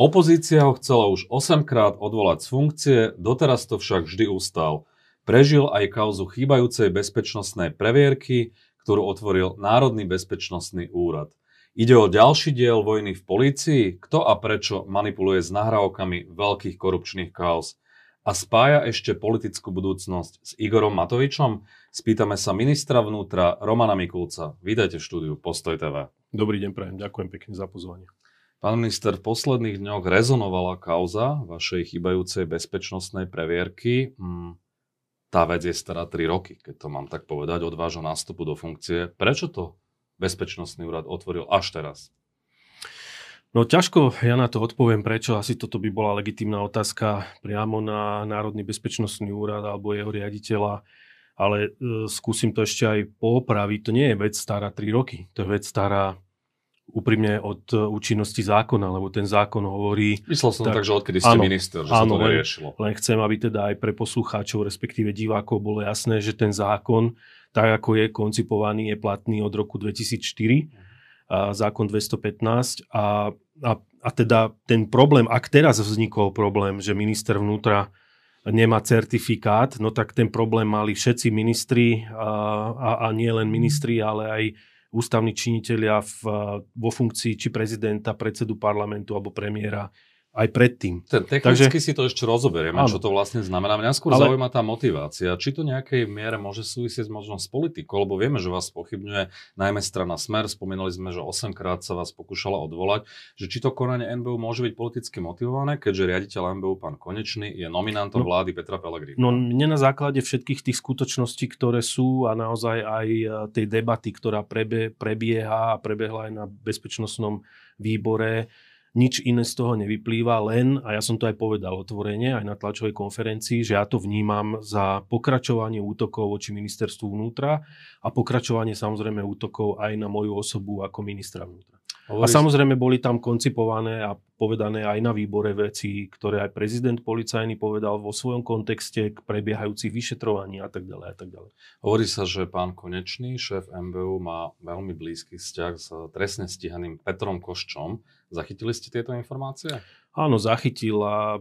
Opozícia ho chcela už 8 krát odvolať z funkcie, doteraz to však vždy ustal. Prežil aj kauzu chýbajúcej bezpečnostnej previerky, ktorú otvoril Národný bezpečnostný úrad. Ide o ďalší diel vojny v polícii, kto a prečo manipuluje s nahrávkami veľkých korupčných kauz a spája ešte politickú budúcnosť s Igorom Matovičom? Spýtame sa ministra vnútra Romana Mikulca. Vítajte v štúdiu Postoj TV. Dobrý deň, prajem. Ďakujem pekne za pozvanie. Pán minister, v posledných dňoch rezonovala kauza vašej chybajúcej bezpečnostnej previerky. Hmm, tá vec je stará 3 roky, keď to mám tak povedať, od vášho nástupu do funkcie. Prečo to Bezpečnostný úrad otvoril až teraz? No ťažko ja na to odpoviem, prečo. Asi toto by bola legitimná otázka priamo na Národný bezpečnostný úrad alebo jeho riaditeľa. Ale e, skúsim to ešte aj poopraviť. To nie je vec stará 3 roky. To je vec stará úprimne od e, účinnosti zákona, lebo ten zákon hovorí... Myslel som tak, tak že odkedy ste áno, minister, že áno, sa to neriešilo. Len, len chcem, aby teda aj pre poslucháčov, respektíve divákov bolo jasné, že ten zákon, tak ako je koncipovaný, je platný od roku 2004, a zákon 215 a, a, a teda ten problém, ak teraz vznikol problém, že minister vnútra nemá certifikát, no tak ten problém mali všetci ministri a, a, a nie len ministri, ale aj ústavní činiteľia v, vo funkcii či prezidenta, predsedu parlamentu alebo premiéra aj predtým. Ten technicky Takže, si to ešte rozoberieme, áno. čo to vlastne znamená. Mňa skôr ale, zaujíma tá motivácia. Či to nejakej miere môže súvisieť možno s politikou, lebo vieme, že vás pochybňuje najmä strana Smer. Spomínali sme, že 8 krát sa vás pokúšala odvolať. Že či to konanie NBU môže byť politicky motivované, keďže riaditeľ NBU, pán Konečný, je nominantom no, vlády Petra Pellegrini. No mne na základe všetkých tých skutočností, ktoré sú a naozaj aj e, tej debaty, ktorá prebe, prebieha a prebehla aj na bezpečnostnom výbore, nič iné z toho nevyplýva, len, a ja som to aj povedal otvorene, aj na tlačovej konferencii, že ja to vnímam za pokračovanie útokov voči ministerstvu vnútra a pokračovanie samozrejme útokov aj na moju osobu ako ministra vnútra. Hovoríš... A samozrejme boli tam koncipované a povedané aj na výbore veci, ktoré aj prezident policajný povedal vo svojom kontexte k prebiehajúcich vyšetrovaní a tak ďalej a tak ďalej. Hovorí sa, že pán Konečný, šéf MBU, má veľmi blízky vzťah s trestne stíhaným Petrom Koščom. Zachytili ste tieto informácie? Áno, zachytil a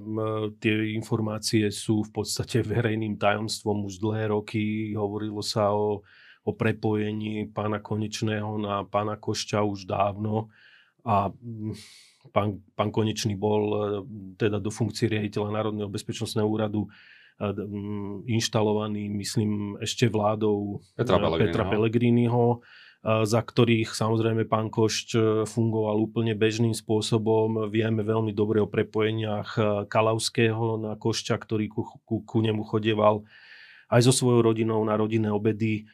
tie informácie sú v podstate verejným tajomstvom už dlhé roky. Hovorilo sa o o prepojení pána Konečného na pána Košťa už dávno. A mm, pán, pán Konečný bol e, teda do funkcie riaditeľa Národného bezpečnostného úradu e, inštalovaný, myslím, ešte vládou Petra Pellegriniho, Petra Pellegriniho. Za ktorých samozrejme pán Košť e, fungoval úplne bežným spôsobom. Vieme veľmi dobre o prepojeniach Kalavského na Košťa, ktorý ku, ku, ku nemu chodieval aj so svojou rodinou na rodinné obedy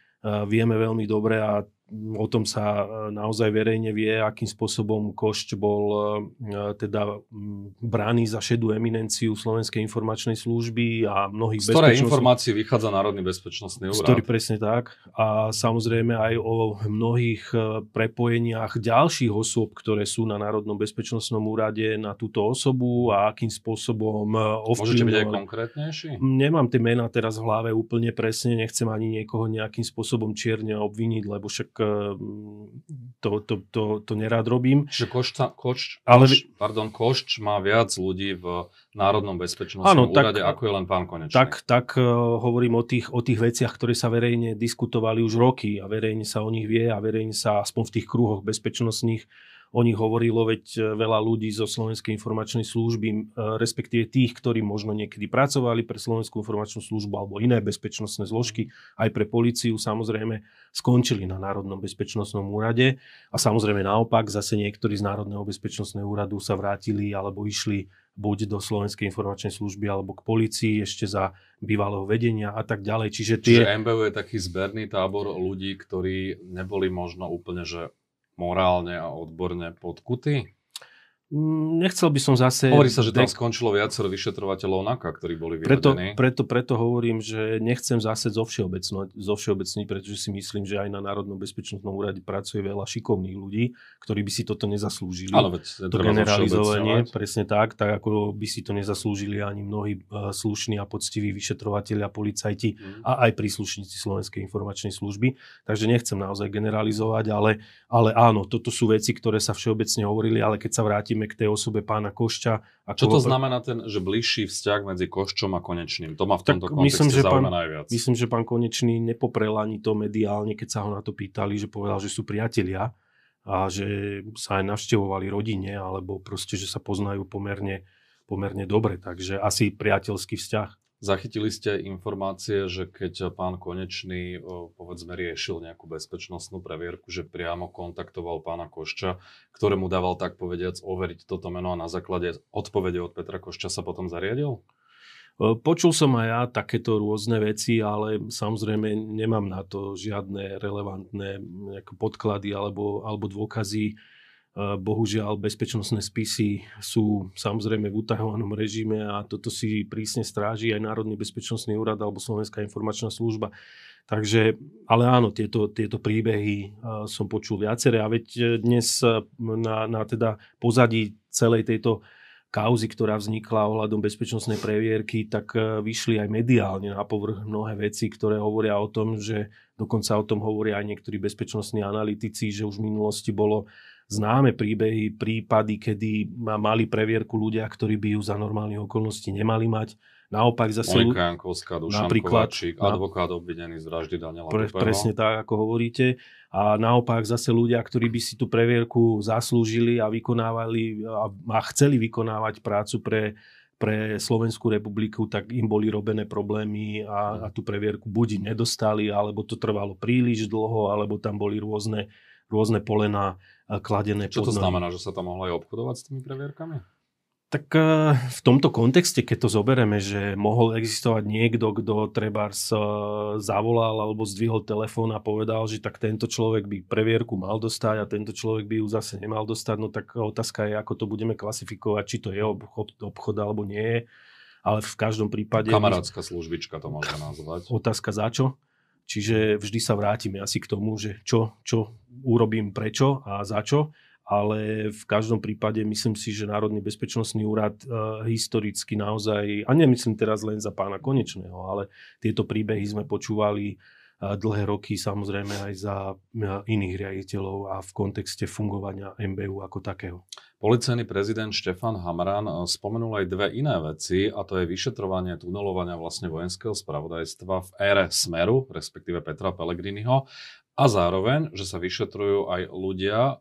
vieme veľmi dobre a o tom sa e, naozaj verejne vie, akým spôsobom Košť bol e, teda brány za šedú eminenciu Slovenskej informačnej služby a mnohých Z ktorej informácií vychádza Národný bezpečnostný úrad. Ktorý presne tak. A samozrejme aj o mnohých e, prepojeniach ďalších osôb, ktoré sú na Národnom bezpečnostnom úrade na túto osobu a akým spôsobom ovplyvňovali. Môžete byť aj konkrétnejší? Nemám tie mená teraz v hlave úplne presne, nechcem ani niekoho nejakým spôsobom čierne obviniť, lebo však to, to, to, to nerád robím. Čiže Košč, Košč, Ale... pardon, Košč má viac ľudí v Národnom bezpečnostnom Áno, úrade, tak, ako je len pán Konečný. Tak, tak uh, hovorím o tých, o tých veciach, ktoré sa verejne diskutovali už roky a verejne sa o nich vie a verejne sa aspoň v tých kruhoch bezpečnostných o nich hovorilo, veď e, veľa ľudí zo Slovenskej informačnej služby, e, respektíve tých, ktorí možno niekedy pracovali pre Slovenskú informačnú službu alebo iné bezpečnostné zložky, aj pre policiu samozrejme, skončili na Národnom bezpečnostnom úrade a samozrejme naopak zase niektorí z Národného bezpečnostného úradu sa vrátili alebo išli buď do Slovenskej informačnej služby alebo k policii ešte za bývalého vedenia a tak ďalej. Čiže, tie... Čiže MBU je taký zberný tábor ľudí, ktorí neboli možno úplne, že morálne a odborne podkutý? Mm, nechcel by som zase... Hovorí sa, že tam skončilo viacero vyšetrovateľov NAKA, ktorí boli vyvedení. Preto, preto, preto hovorím, že nechcem zase zo všeobecniť, pretože si myslím, že aj na Národnom bezpečnostnom úrade pracuje veľa šikovných ľudí, ktorí by si toto nezaslúžili. Ale veď to generalizovanie, presne tak, tak ako by si to nezaslúžili ani mnohí uh, slušní a poctiví vyšetrovateľia, policajti mm. a aj príslušníci Slovenskej informačnej služby. Takže nechcem naozaj generalizovať, ale, ale áno, toto sú veci, ktoré sa všeobecne hovorili, ale keď sa vrátim vrátime k tej osobe pána Košťa. Ako Čo to ho... znamená ten, že bližší vzťah medzi Koščom a Konečným? To ma v tomto tak myslím, že pán, najviac. Myslím, že pán Konečný nepoprel ani to mediálne, keď sa ho na to pýtali, že povedal, že sú priatelia a že sa aj navštevovali rodine, alebo proste, že sa poznajú pomerne, pomerne dobre. Takže asi priateľský vzťah. Zachytili ste informácie, že keď pán Konečný povedzme riešil nejakú bezpečnostnú previerku, že priamo kontaktoval pána Košča, ktorému dával tak povediac overiť toto meno a na základe odpovede od Petra Košča sa potom zariadil? Počul som aj ja takéto rôzne veci, ale samozrejme nemám na to žiadne relevantné podklady alebo, alebo dôkazy Bohužiaľ, bezpečnostné spisy sú samozrejme v utajovanom režime a toto si prísne stráži aj Národný bezpečnostný úrad alebo Slovenská informačná služba. Takže, ale áno, tieto, tieto príbehy som počul viaceré a veď dnes na, na teda pozadí celej tejto kauzy, ktorá vznikla ohľadom bezpečnostnej previerky, tak vyšli aj mediálne na povrch mnohé veci, ktoré hovoria o tom, že dokonca o tom hovoria aj niektorí bezpečnostní analytici, že už v minulosti bolo známe príbehy, prípady, kedy mali previerku ľudia, ktorí by ju za normálnych okolností nemali mať. Naopak zase... Monika Jankovská, Dušan napríklad, Kovačík, advokát obvinený z vraždy Daniela pre, Presne tak, ako hovoríte. A naopak zase ľudia, ktorí by si tú previerku zaslúžili a vykonávali a, a chceli vykonávať prácu pre, pre Slovenskú republiku, tak im boli robené problémy a, a tú previerku buď nedostali, alebo to trvalo príliš dlho, alebo tam boli rôzne, rôzne polená kladené Čo to znamená, že sa tam mohlo aj obchodovať s tými previerkami? Tak e, v tomto kontexte, keď to zoberieme, že mohol existovať niekto, kto treba e, zavolal alebo zdvihol telefón a povedal, že tak tento človek by previerku mal dostať a tento človek by ju zase nemal dostať, no tak otázka je, ako to budeme klasifikovať, či to je obchod, obchod alebo nie je. Ale v každom prípade... Kamarátska službička to môžeme nazvať. Otázka za čo? Čiže vždy sa vrátime asi k tomu, že čo, čo urobím prečo a za čo, ale v každom prípade myslím si, že Národný bezpečnostný úrad e, historicky naozaj, a nemyslím teraz len za pána Konečného, ale tieto príbehy sme počúvali dlhé roky samozrejme aj za iných riaditeľov a v kontexte fungovania MBU ako takého. Policajný prezident Štefan Hamran e, spomenul aj dve iné veci, a to je vyšetrovanie tunelovania vlastne vojenského spravodajstva v ére Smeru, respektíve Petra Pellegriniho, a zároveň, že sa vyšetrujú aj ľudia e,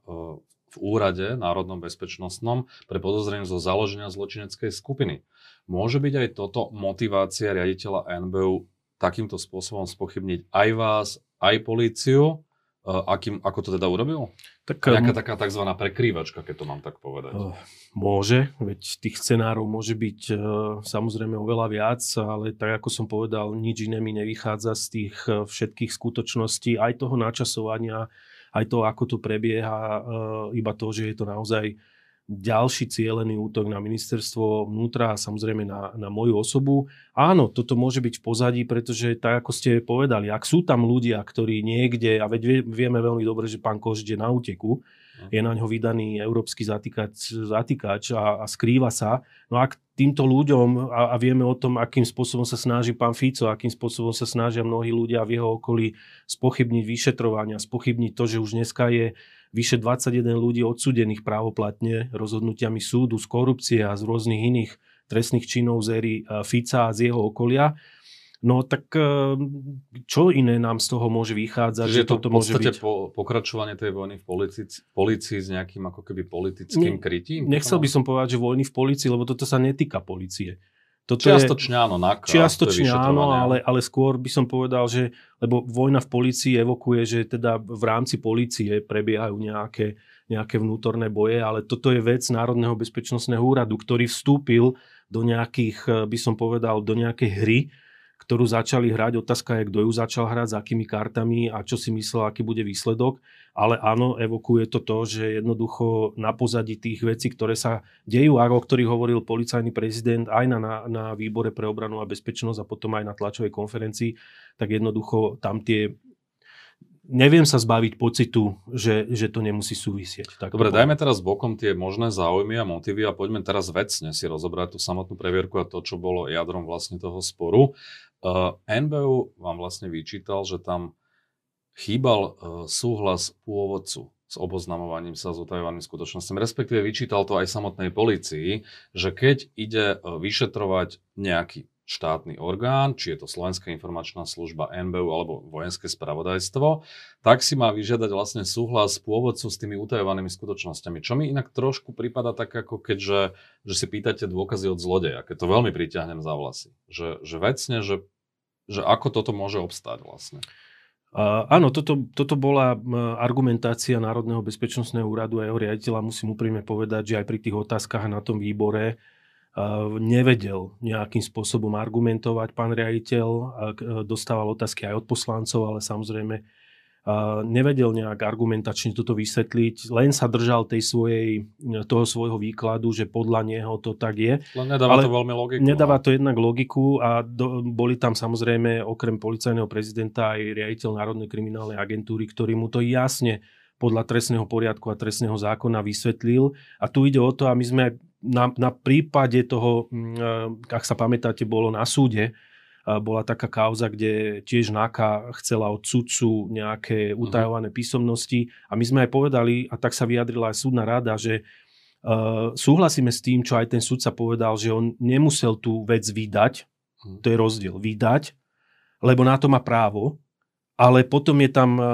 v úrade národnom bezpečnostnom pre podozrenie zo založenia zločineckej skupiny. Môže byť aj toto motivácia riaditeľa NBU takýmto spôsobom spochybniť aj vás, aj políciu, akým, ako to teda urobil? Tak, Nejaká um, taká tzv. prekrývačka, keď to mám tak povedať. Uh, môže, veď tých scenárov môže byť uh, samozrejme oveľa viac, ale tak ako som povedal, nič iné mi nevychádza z tých uh, všetkých skutočností, aj toho načasovania, aj to, ako to prebieha, iba to, že je to naozaj ďalší cieľený útok na ministerstvo vnútra a samozrejme na, na moju osobu. Áno, toto môže byť v pozadí, pretože tak ako ste povedali, ak sú tam ľudia, ktorí niekde, a veď vieme veľmi dobre, že pán Kož je na úteku, je na ňo vydaný európsky zatýkač, zatýkač a, a skrýva sa. No ak týmto ľuďom, a, a vieme o tom, akým spôsobom sa snaží pán Fico, akým spôsobom sa snažia mnohí ľudia v jeho okolí spochybniť vyšetrovania, spochybniť to, že už dneska je vyše 21 ľudí odsudených právoplatne rozhodnutiami súdu z korupcie a z rôznych iných trestných činov z éry eh, Fica a z jeho okolia. No tak eh, čo iné nám z toho môže vychádzať? Že, že to v podstate byť... po, pokračovanie tej vojny v policii, policii s nejakým ako keby politickým ne, krytím? Nechcel by som povedať, že vojny v policii, lebo toto sa netýka policie. Toto čiastočne áno, NAKA, Čiastočne áno, ale, ale skôr by som povedal, že lebo vojna v policii evokuje, že teda v rámci policie prebiehajú nejaké, nejaké vnútorné boje, ale toto je vec Národného bezpečnostného úradu, ktorý vstúpil do nejakých, by som povedal, do nejakej hry, ktorú začali hrať. Otázka je, kto ju začal hrať, s akými kartami a čo si myslel, aký bude výsledok. Ale áno, evokuje to to, že jednoducho na pozadí tých vecí, ktoré sa dejú, a o ktorých hovoril policajný prezident aj na, na, na výbore pre obranu a bezpečnosť a potom aj na tlačovej konferencii, tak jednoducho tam tie neviem sa zbaviť pocitu, že, že to nemusí súvisieť. Tak Dobre, dajme teraz bokom tie možné záujmy a motívy a poďme teraz vecne si rozobrať tú samotnú previerku a to, čo bolo jadrom vlastne toho sporu. Uh, NBU vám vlastne vyčítal, že tam chýbal uh, súhlas pôvodcu s oboznamovaním sa s utajovanými skutočnosťami. Respektíve vyčítal to aj samotnej policii, že keď ide e, vyšetrovať nejaký štátny orgán, či je to Slovenská informačná služba, NBU alebo vojenské spravodajstvo, tak si má vyžiadať vlastne súhlas pôvodcu s tými utajovanými skutočnosťami. Čo mi inak trošku prípada tak, ako keďže že si pýtate dôkazy od zlodeja, keď to veľmi priťahnem za vlasy. Že, že vecne, že, že ako toto môže obstáť vlastne. Uh, áno, toto, toto bola argumentácia Národného bezpečnostného úradu a jeho riaditeľa. Musím úprimne povedať, že aj pri tých otázkach na tom výbore nevedel nejakým spôsobom argumentovať pán riaditeľ, dostával otázky aj od poslancov, ale samozrejme nevedel nejak argumentačne toto vysvetliť, len sa držal tej svojej, toho svojho výkladu, že podľa neho to tak je. Len nedáva ale to veľmi logiku. Nedáva no. to jednak logiku a do, boli tam samozrejme okrem policajného prezidenta aj riaditeľ Národnej kriminálnej agentúry, ktorý mu to jasne podľa trestného poriadku a trestného zákona vysvetlil. A tu ide o to, a my sme na, na prípade toho, mm, ak sa pamätáte, bolo na súde, bola taká kauza, kde tiež NAKA chcela od sudcu nejaké mhm. utajované písomnosti a my sme aj povedali, a tak sa vyjadrila aj súdna rada, že uh, súhlasíme s tým, čo aj ten sudca povedal, že on nemusel tú vec vydať, mhm. to je rozdiel, vydať, lebo na to má právo, ale potom je tam uh,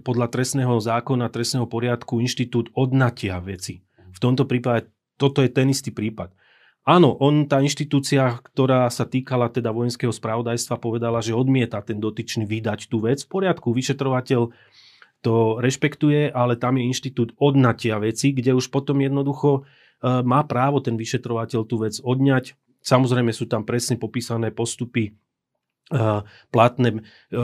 podľa trestného zákona, trestného poriadku inštitút odnatia veci. V tomto prípade toto je ten istý prípad. Áno, on, tá inštitúcia, ktorá sa týkala teda vojenského spravodajstva, povedala, že odmieta ten dotyčný vydať tú vec. V poriadku, vyšetrovateľ to rešpektuje, ale tam je inštitút odnatia veci, kde už potom jednoducho e, má právo ten vyšetrovateľ tú vec odňať. Samozrejme sú tam presne popísané postupy platné e,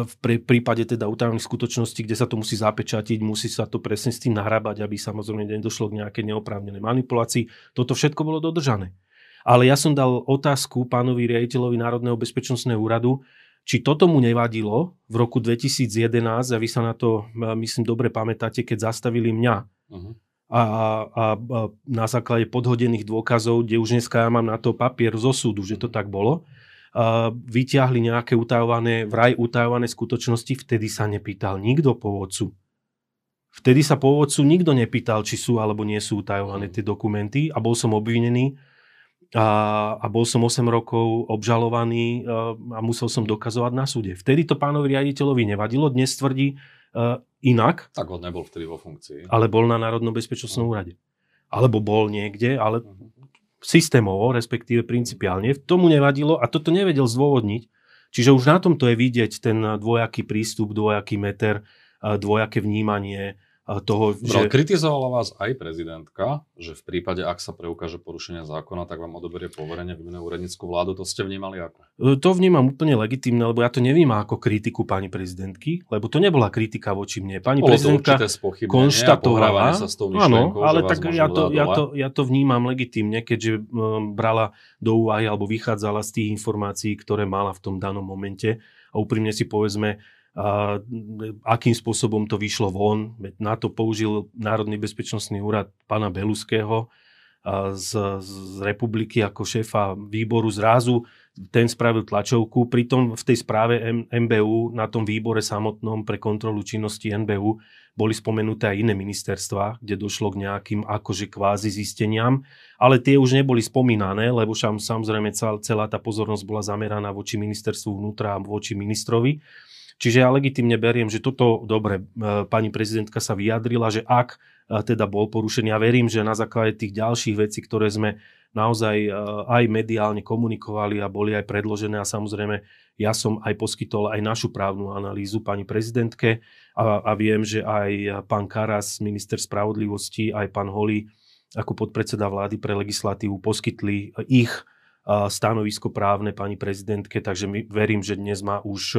v prípade teda utajovaných skutočností, kde sa to musí zapečatiť, musí sa to presne s tým nahrabať, aby samozrejme nedošlo k nejakej neoprávnenej manipulácii. Toto všetko bolo dodržané. Ale ja som dal otázku pánovi riaditeľovi Národného bezpečnostného úradu, či toto mu nevadilo v roku 2011, a vy sa na to, e, myslím, dobre pamätáte, keď zastavili mňa. Uh-huh. A, a, a na základe podhodených dôkazov, kde už dneska ja mám na to papier zo súdu, že to tak bolo, vyťahli nejaké utajované, vraj utajované skutočnosti, vtedy sa nepýtal nikto pôvodcu. Vtedy sa pôvodcu nikto nepýtal, či sú alebo nie sú utajované tie dokumenty a bol som obvinený a, a bol som 8 rokov obžalovaný a, a musel som dokazovať na súde. Vtedy to pánovi riaditeľovi nevadilo, dnes tvrdí uh, inak. Tak on nebol vtedy vo funkcii. Ale bol na Národnom bezpečnostnom úrade. Alebo bol niekde, ale mhm systémovo, respektíve principiálne, tomu nevadilo a toto nevedel zdôvodniť. Čiže už na tomto je vidieť ten dvojaký prístup, dvojaký meter, dvojaké vnímanie toho, že... kritizovala vás aj prezidentka, že v prípade, ak sa preukáže porušenie zákona, tak vám odoberie poverenie, vymenuje úradnickú vládu. To ste vnímali ako? E, to vnímam úplne legitimne, lebo ja to nevnímam ako kritiku pani prezidentky, lebo to nebola kritika voči mne. Pani Bolo prezidentka konštatovala... sa s tou áno, ale tak ja to, ja, to, ja to vnímam legitimne, keďže um, brala do úvahy alebo vychádzala z tých informácií, ktoré mala v tom danom momente. A úprimne si povedzme, akým spôsobom to vyšlo von. Na to použil Národný bezpečnostný úrad pána Beluského z, z republiky ako šéfa výboru zrazu. Ten spravil tlačovku. Pritom v tej správe MBU na tom výbore samotnom pre kontrolu činnosti NBU boli spomenuté aj iné ministerstva, kde došlo k nejakým akože kvázi zisteniam, ale tie už neboli spomínané, lebo samozrejme celá tá pozornosť bola zameraná voči ministerstvu vnútra a voči ministrovi. Čiže ja legitimne beriem, že toto, dobre, e, pani prezidentka sa vyjadrila, že ak e, teda bol porušený, ja verím, že na základe tých ďalších vecí, ktoré sme naozaj e, aj mediálne komunikovali a boli aj predložené a samozrejme ja som aj poskytol aj našu právnu analýzu pani prezidentke a, a viem, že aj pán Karas, minister spravodlivosti, aj pán Holý ako podpredseda vlády pre legislatívu poskytli ich stanovisko právne pani prezidentke, takže my verím, že dnes má už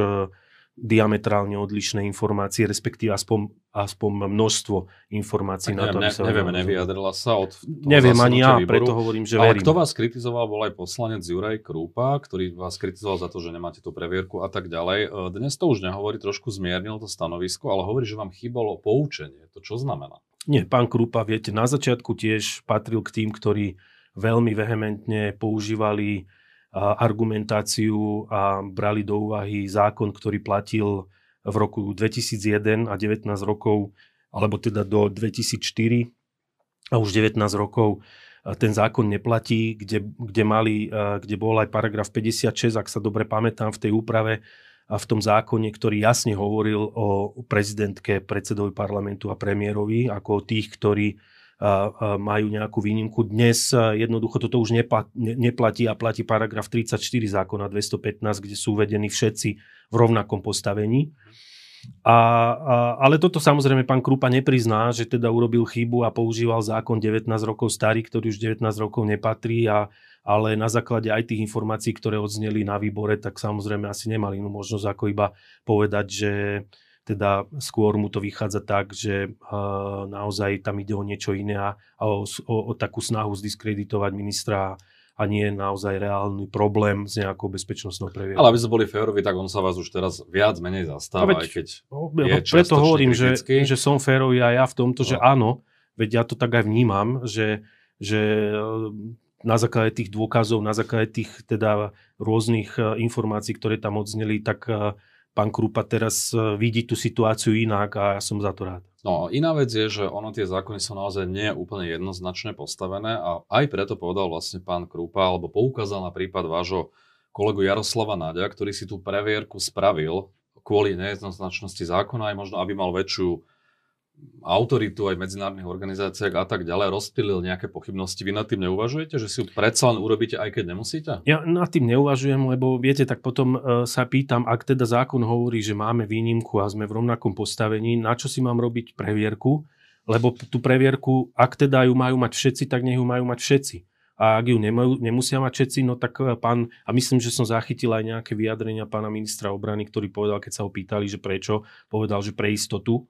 diametrálne odlišné informácie, respektíve aspoň, aspoň množstvo informácií tak na to, ne, sa Nevieme, nevyjadrila sa od Neviem ani ja, výboru. preto hovorím, že Ale verím. kto vás kritizoval, bol aj poslanec Juraj Krúpa, ktorý vás kritizoval za to, že nemáte tú previerku a tak ďalej. E, dnes to už nehovorí, trošku zmiernil to stanovisko, ale hovorí, že vám chýbalo poučenie. To čo znamená? Nie, pán Krúpa, viete, na začiatku tiež patril k tým, ktorí veľmi vehementne používali argumentáciu a brali do úvahy zákon, ktorý platil v roku 2001 a 19 rokov alebo teda do 2004 a už 19 rokov ten zákon neplatí, kde, kde, mali, kde bol aj paragraf 56, ak sa dobre pamätám, v tej úprave a v tom zákone, ktorý jasne hovoril o prezidentke, predsedovi parlamentu a premiérovi, ako o tých, ktorí majú nejakú výnimku. Dnes jednoducho toto už neplatí a platí paragraf 34 zákona 215, kde sú uvedení všetci v rovnakom postavení. A, a, ale toto samozrejme pán Krupa neprizná, že teda urobil chybu a používal zákon 19 rokov starý, ktorý už 19 rokov nepatrí, a, ale na základe aj tých informácií, ktoré odzneli na výbore, tak samozrejme asi nemali inú možnosť ako iba povedať, že teda skôr mu to vychádza tak, že uh, naozaj tam ide o niečo iné a, o, o, o takú snahu zdiskreditovať ministra a nie je naozaj reálny problém s nejakou bezpečnostnou previerkou. Ale aby sme boli férovi, tak on sa vás už teraz viac menej zastáva, veď, aj keď no, je Preto hovorím, že, že som férový aj ja v tomto, no. že áno, veď ja to tak aj vnímam, že, že na základe tých dôkazov, na základe tých teda rôznych e, informácií, ktoré tam odzneli, tak e, pán Krupa teraz e, vidí tú situáciu inak a ja som za to rád. No, iná vec je, že ono tie zákony sú naozaj nie úplne jednoznačne postavené a aj preto povedal vlastne pán Krúpa, alebo poukázal na prípad vášho kolegu Jaroslava Nadia, ktorý si tú previerku spravil kvôli nejednoznačnosti zákona, aj možno aby mal väčšiu autoritu aj medzinárodných organizáciách a tak ďalej rozptýlil nejaké pochybnosti. Vy nad tým neuvažujete, že si ju predsa len urobíte, aj keď nemusíte? Ja nad tým neuvažujem, lebo viete, tak potom uh, sa pýtam, ak teda zákon hovorí, že máme výnimku a sme v rovnakom postavení, na čo si mám robiť previerku? Lebo tú previerku, ak teda ju majú mať všetci, tak nech ju majú mať všetci. A ak ju nemajú, nemusia mať všetci, no tak e, pán, a myslím, že som zachytil aj nejaké vyjadrenia pána ministra obrany, ktorý povedal, keď sa ho pýtali, že prečo, povedal, že pre istotu,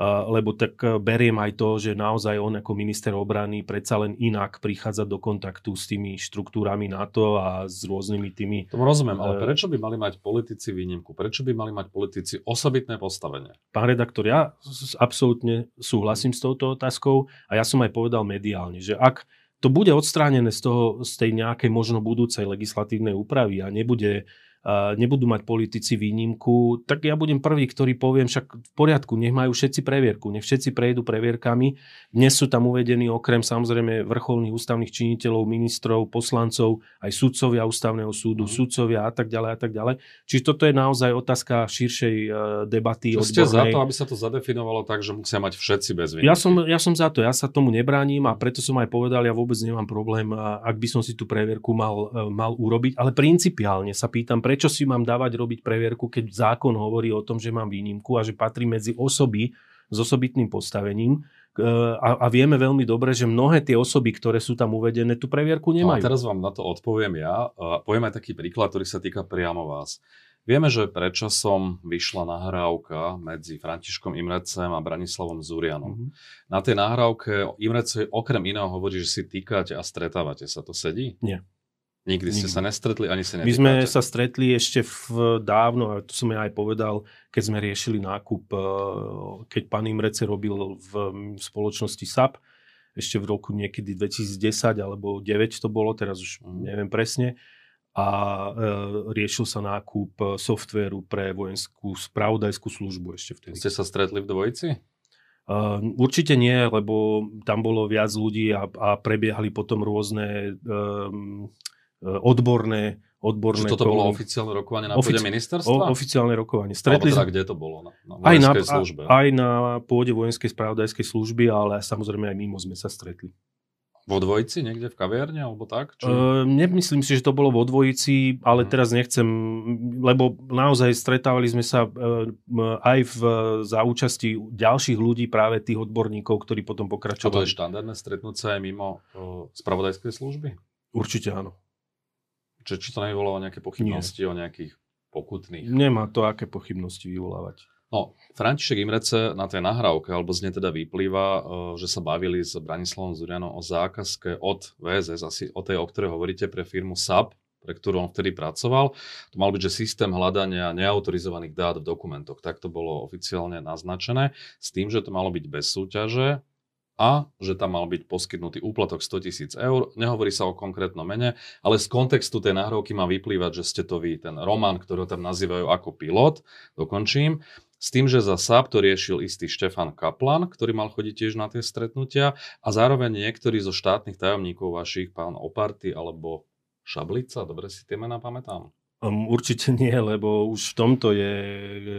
lebo tak e, beriem aj to, že naozaj on ako minister obrany predsa len inak prichádza do kontaktu s tými štruktúrami NATO a s rôznymi tými... Tomu rozumiem, ale e, prečo by mali mať politici výnimku? Prečo by mali mať politici osobitné postavenie? Pán redaktor, ja absolútne súhlasím s touto otázkou a ja som aj povedal mediálne, že ak to bude odstránené z, toho, z tej nejakej možno budúcej legislatívnej úpravy a nebude nebudú mať politici výnimku, tak ja budem prvý, ktorý poviem však v poriadku, nech majú všetci previerku, nech všetci prejdú previerkami. Dnes sú tam uvedení okrem samozrejme vrcholných ústavných činiteľov, ministrov, poslancov, aj sudcovia ústavného súdu, mm. sudcovia a tak ďalej a tak ďalej. Čiže toto je naozaj otázka širšej uh, debaty. Čo ste za to, aby sa to zadefinovalo tak, že musia mať všetci bez výnimky? Ja som, ja som za to, ja sa tomu nebránim a preto som aj povedal, ja vôbec nemám problém, ak by som si tú previerku mal, e, mal urobiť, ale principiálne sa pýtam, prečo si mám dávať robiť previerku, keď zákon hovorí o tom, že mám výnimku a že patrí medzi osoby s osobitným postavením. A, a vieme veľmi dobre, že mnohé tie osoby, ktoré sú tam uvedené, tú previerku nemajú. No a teraz vám na to odpoviem ja. Poviem aj taký príklad, ktorý sa týka priamo vás. Vieme, že prečo som vyšla nahrávka medzi Františkom Imrecem a Branislavom Zurianom. Mm-hmm. Na tej nahrávke Imrece okrem iného hovorí, že si týkate a stretávate sa. To sedí? Nie. Nikdy ste Nikdy. sa nestretli, ani sa netýkate. My sme sa stretli ešte v dávno, a to som ja aj povedal, keď sme riešili nákup, eh, keď pán Imrece robil v spoločnosti SAP, ešte v roku niekedy 2010 alebo 9 to bolo, teraz už mm. neviem presne, a e, riešil sa nákup eh, softvéru pre vojenskú spravodajskú službu ešte vtedy. Ste sa stretli v dvojici? Uh, určite nie, lebo tam bolo viac ľudí a, a prebiehali potom rôzne um, E, odborné odborné... Čiže toto bolo oficiálne rokovanie na Ofici- pôde ministerstva? O, oficiálne rokovanie. Stretli teda, kde to bolo? Na, na aj, na, službe? aj na pôde vojenskej spravodajskej služby, ale samozrejme aj mimo sme sa stretli. Vo dvojici, niekde v kaviarne alebo tak? Či... Uh, nemyslím si, že to bolo vo dvojici, ale hmm. teraz nechcem, lebo naozaj stretávali sme sa uh, aj v, za účasti ďalších ľudí, práve tých odborníkov, ktorí potom pokračovali. A to je štandardné stretnúť sa aj mimo uh, spravodajskej služby? Určite áno. Čiže či to nevyvolalo nejaké pochybnosti Nie. o nejakých pokutných? Nemá to aké pochybnosti vyvolávať. No, František Imrece na tej nahrávke, alebo z nej teda vyplýva, e, že sa bavili s Branislavom Zurianom o zákazke od VSS, asi o tej, o ktorej hovoríte, pre firmu SAP, pre ktorú on vtedy pracoval. To mal byť, že systém hľadania neautorizovaných dát v dokumentoch. Tak to bolo oficiálne naznačené, s tým, že to malo byť bez súťaže, a že tam mal byť poskytnutý úplatok 100 tisíc eur. Nehovorí sa o konkrétnom mene, ale z kontextu tej nahrávky má vyplývať, že ste to vy, ten Roman, ktorý ho tam nazývajú ako pilot, dokončím, s tým, že za SAP to riešil istý Štefan Kaplan, ktorý mal chodiť tiež na tie stretnutia a zároveň niektorí zo štátnych tajomníkov vašich, pán Oparty alebo Šablica, dobre si tie mená pamätám? Um, určite nie, lebo už v tomto je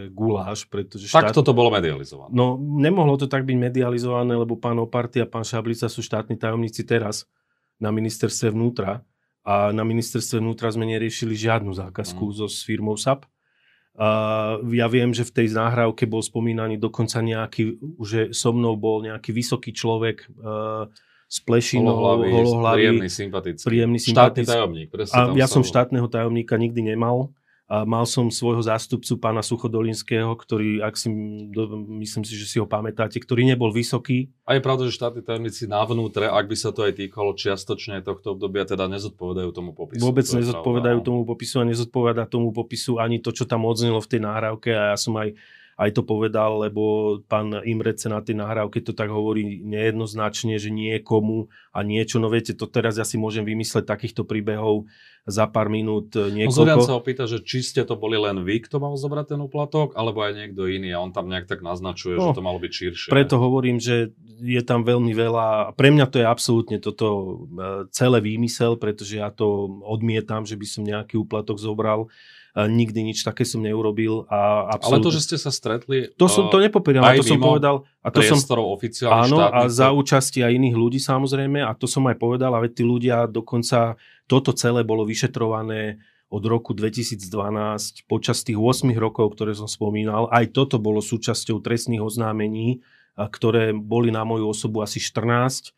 guláš, pretože... Štát... Tak toto bolo medializované. No, nemohlo to tak byť medializované, lebo pán Oparty a pán Šablica sú štátni tajomníci teraz na ministerstve vnútra a na ministerstve vnútra sme neriešili žiadnu zákazku mm. so s firmou SAP. Uh, ja viem, že v tej náhrávke bol spomínaný dokonca nejaký, že so mnou bol nejaký vysoký človek uh, s plešinou, holohlavý, holohlavý príjemný, sympatický. Príjemný, sympatický. Štátny tajomník. A ja som štátneho tajomníka nikdy nemal. A mal som svojho zástupcu pána Suchodolinského, ktorý, ak si, myslím si, že si ho pamätáte, ktorý nebol vysoký. A je pravda, že štátni tajomníci navnútre, ak by sa to aj týkalo čiastočne tohto obdobia, teda nezodpovedajú tomu popisu. Vôbec to nezodpovedajú pravda, tomu popisu a nezodpoveda tomu popisu ani to, čo tam odznelo v tej náhrávke a ja som aj aj to povedal, lebo pán Imrece na tej nahrávke to tak hovorí nejednoznačne, že niekomu a niečo, no viete, to teraz ja si môžem vymysleť takýchto príbehov za pár minút e, niekoľko. No Zorian sa opýta, že či ste to boli len vy, kto mal zobrať ten uplatok, alebo aj niekto iný a on tam nejak tak naznačuje, no, že to malo byť širšie. Preto hovorím, že je tam veľmi veľa, pre mňa to je absolútne toto e, celé výmysel, pretože ja to odmietam, že by som nejaký úplatok zobral nikdy nič také som neurobil. A absolútne... Ale to, že ste sa stretli... To som to nepopieral, to som povedal. A to som, áno, a za účasti aj iných ľudí samozrejme, a to som aj povedal, a tí ľudia dokonca, toto celé bolo vyšetrované od roku 2012 počas tých 8 rokov, ktoré som spomínal. Aj toto bolo súčasťou trestných oznámení, ktoré boli na moju osobu asi 14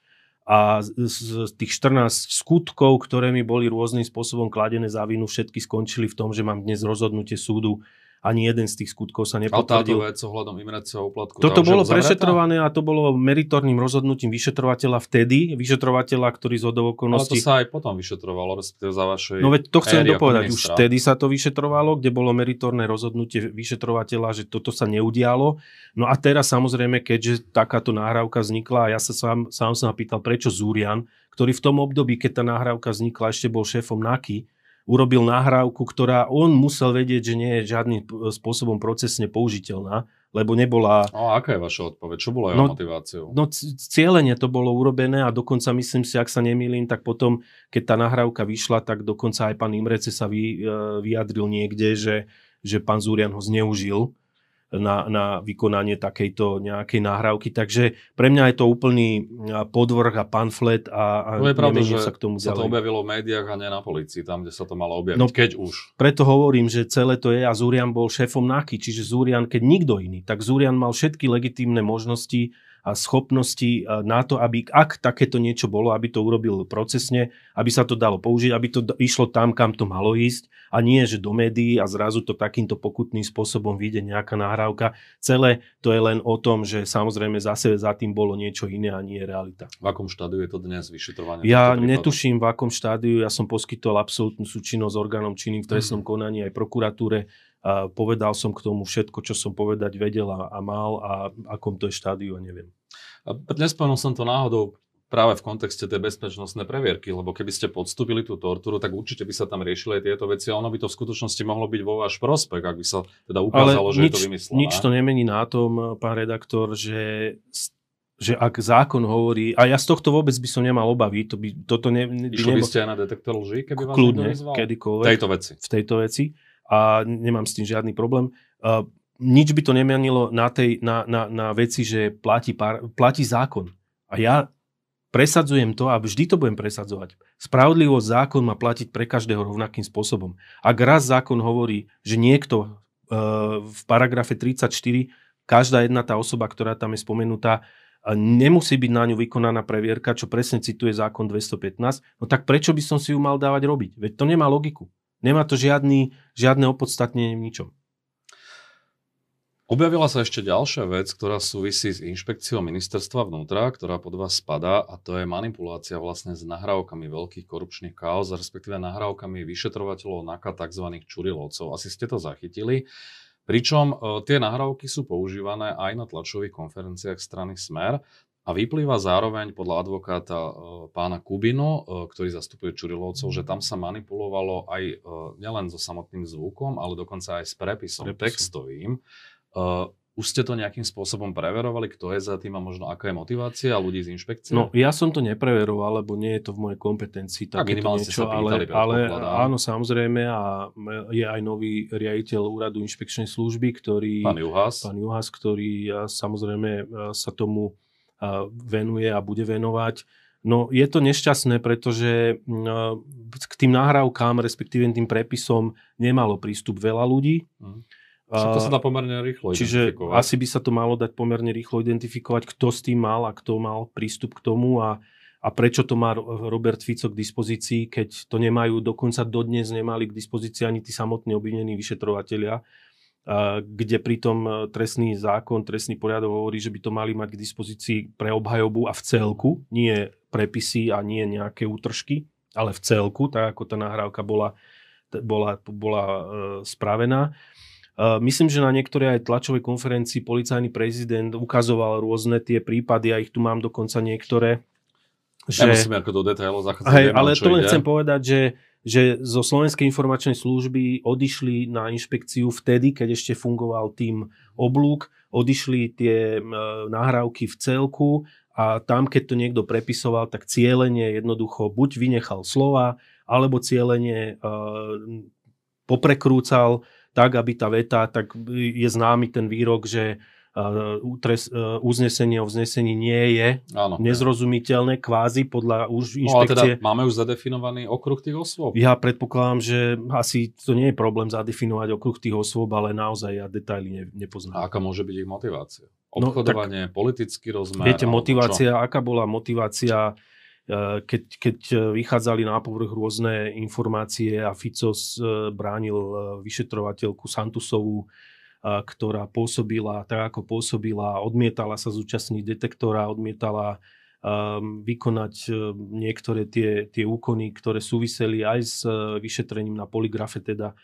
a z tých 14 skutkov, ktoré mi boli rôznym spôsobom kladené za vinu, všetky skončili v tom, že mám dnes rozhodnutie súdu ani jeden z tých skutkov sa nepotvrdil. Ale táto ohľadom Imreceho úplatku... Toto bolo prešetrované a to bolo meritorným rozhodnutím vyšetrovateľa vtedy, vyšetrovateľa, ktorý z okolností... Ale to sa aj potom vyšetrovalo, respektíve za vašej No veď to chcem dopovedať, už vtedy sa to vyšetrovalo, kde bolo meritorné rozhodnutie vyšetrovateľa, že toto sa neudialo. No a teraz samozrejme, keďže takáto nahrávka vznikla a ja sa sám, sám sa pýtal, prečo Zúrian, ktorý v tom období, keď tá nahrávka vznikla, ešte bol šéfom NAKY, urobil nahrávku, ktorá on musel vedieť, že nie je žiadnym spôsobom procesne použiteľná, lebo nebola... A aká je vaša odpoveď? Čo bolo jeho no, motiváciou? No cieľene to bolo urobené a dokonca myslím si, ak sa nemýlim, tak potom, keď tá nahrávka vyšla, tak dokonca aj pán Imrece sa vy, e, vyjadril niekde, že, že pán Zúrian ho zneužil na, na vykonanie takejto nejakej nahrávky. Takže pre mňa je to úplný podvrh a pamflet a, a no je pravda, že sa k tomu sa ďalej. to objavilo v médiách a nie na policii, tam, kde sa to malo objaviť, no, keď už. Preto hovorím, že celé to je a Zúrian bol šéfom NAKY, čiže Zúrian, keď nikto iný, tak Zúrian mal všetky legitímne možnosti schopnosti na to, aby ak takéto niečo bolo, aby to urobil procesne, aby sa to dalo použiť, aby to išlo tam, kam to malo ísť a nie, že do médií a zrazu to takýmto pokutným spôsobom vyjde nejaká nahrávka. Celé to je len o tom, že samozrejme zase za tým bolo niečo iné a nie je realita. V akom štádiu je to dnes vyšetrovanie? Ja netuším, v akom štádiu. Ja som poskytol absolútnu súčinnosť orgánom činným v trestnom mm. konaní aj prokuratúre a povedal som k tomu všetko, čo som povedať vedel a, mal a akom to je štádiu, neviem. A som to náhodou práve v kontexte tej bezpečnostnej previerky, lebo keby ste podstúpili tú tortúru, tak určite by sa tam riešili aj tieto veci a ono by to v skutočnosti mohlo byť vo váš prospech, ak by sa teda ukázalo, Ale že nič, je to vymyslené. Nič to nemení na tom, pán redaktor, že že ak zákon hovorí, a ja z tohto vôbec by som nemal obavy, to by, toto ne, by Išli by ste aj na detektor lží, keby vás kľudne, kedykoľvek. V tejto veci. V tejto veci a nemám s tým žiadny problém. Uh, nič by to nemenilo na, tej, na, na, na veci, že platí, pár, platí zákon. A ja presadzujem to a vždy to budem presadzovať. Spravodlivosť zákon má platiť pre každého rovnakým spôsobom. Ak raz zákon hovorí, že niekto uh, v paragrafe 34, každá jedna tá osoba, ktorá tam je spomenutá, nemusí byť na ňu vykonaná previerka, čo presne cituje zákon 215, no tak prečo by som si ju mal dávať robiť? Veď to nemá logiku. Nemá to žiadny, žiadne opodstatnenie v ničom. Objavila sa ešte ďalšia vec, ktorá súvisí s inšpekciou ministerstva vnútra, ktorá pod vás spadá a to je manipulácia vlastne s nahrávkami veľkých korupčných kauz, respektíve nahrávkami vyšetrovateľov NAKA tzv. čurilovcov. Asi ste to zachytili. Pričom e, tie nahrávky sú používané aj na tlačových konferenciách strany Smer a vyplýva zároveň podľa advokáta e, pána Kubino, e, ktorý zastupuje Čurilovcov, že tam sa manipulovalo aj e, nielen so samotným zvukom, ale dokonca aj s prepisom, prepisom. textovým. Už ste to nejakým spôsobom preverovali, kto je za tým a možno aká je motivácia ľudí z inšpekcie? No, ja som to nepreveroval, lebo nie je to v mojej kompetencii. Tak niečo, sa pýtali, ale, ale áno, samozrejme a je aj nový riaditeľ úradu inšpekčnej služby, ktorý... Pán Juhas. Pán Juhas, ktorý samozrejme sa tomu venuje a bude venovať. No je to nešťastné, pretože k tým nahrávkám, respektíve tým prepisom nemalo prístup veľa ľudí. Mm. Čiže to sa dá pomerne rýchlo Čiže asi by sa to malo dať pomerne rýchlo identifikovať, kto s tým mal a kto mal prístup k tomu a, a prečo to má Robert Fico k dispozícii, keď to nemajú, dokonca dodnes nemali k dispozícii ani tí samotní obvinení vyšetrovatelia, kde pritom e, trestný zákon, trestný poriadok hovorí, že by to mali mať k dispozícii pre obhajobu a v celku, nie prepisy a nie nejaké útržky, ale v celku, tak ako tá nahrávka bola, bola, bola e, spravená. Myslím, že na niektorej aj tlačovej konferencii policajný prezident ukazoval rôzne tie prípady, a ich tu mám dokonca niektoré. Že... Nemusíme ako do detailov zachádzať. Hej, ale to len ide. chcem povedať, že, že zo Slovenskej informačnej služby odišli na inšpekciu vtedy, keď ešte fungoval tým oblúk, odišli tie nahrávky v celku a tam, keď to niekto prepisoval, tak cieľenie jednoducho buď vynechal slova, alebo cieľenie uh, poprekrúcal tak, aby tá veta, tak je známy ten výrok, že uznesenie o vznesení nie je Áno, nezrozumiteľné kvázi podľa už inšpekcie. No, teda máme už zadefinovaný okruh tých osôb? Ja predpokladám, že asi to nie je problém zadefinovať okruh tých osôb, ale naozaj ja detaily ne, nepoznám. A aká môže byť ich motivácia? Obchodovanie, no, tak, politický rozmer? Viete, motivácia, aká bola motivácia Eh, keď, keď eh, vychádzali na povrch rôzne informácie a Ficos eh, bránil vyšetrovateľku Santusovú, ktorá pôsobila tak, ako pôsobila, odmietala sa zúčastniť detektora, odmietala um, vykonať niektoré tie, tie úkony, ktoré súviseli aj s vyšetrením na poligrafe teda.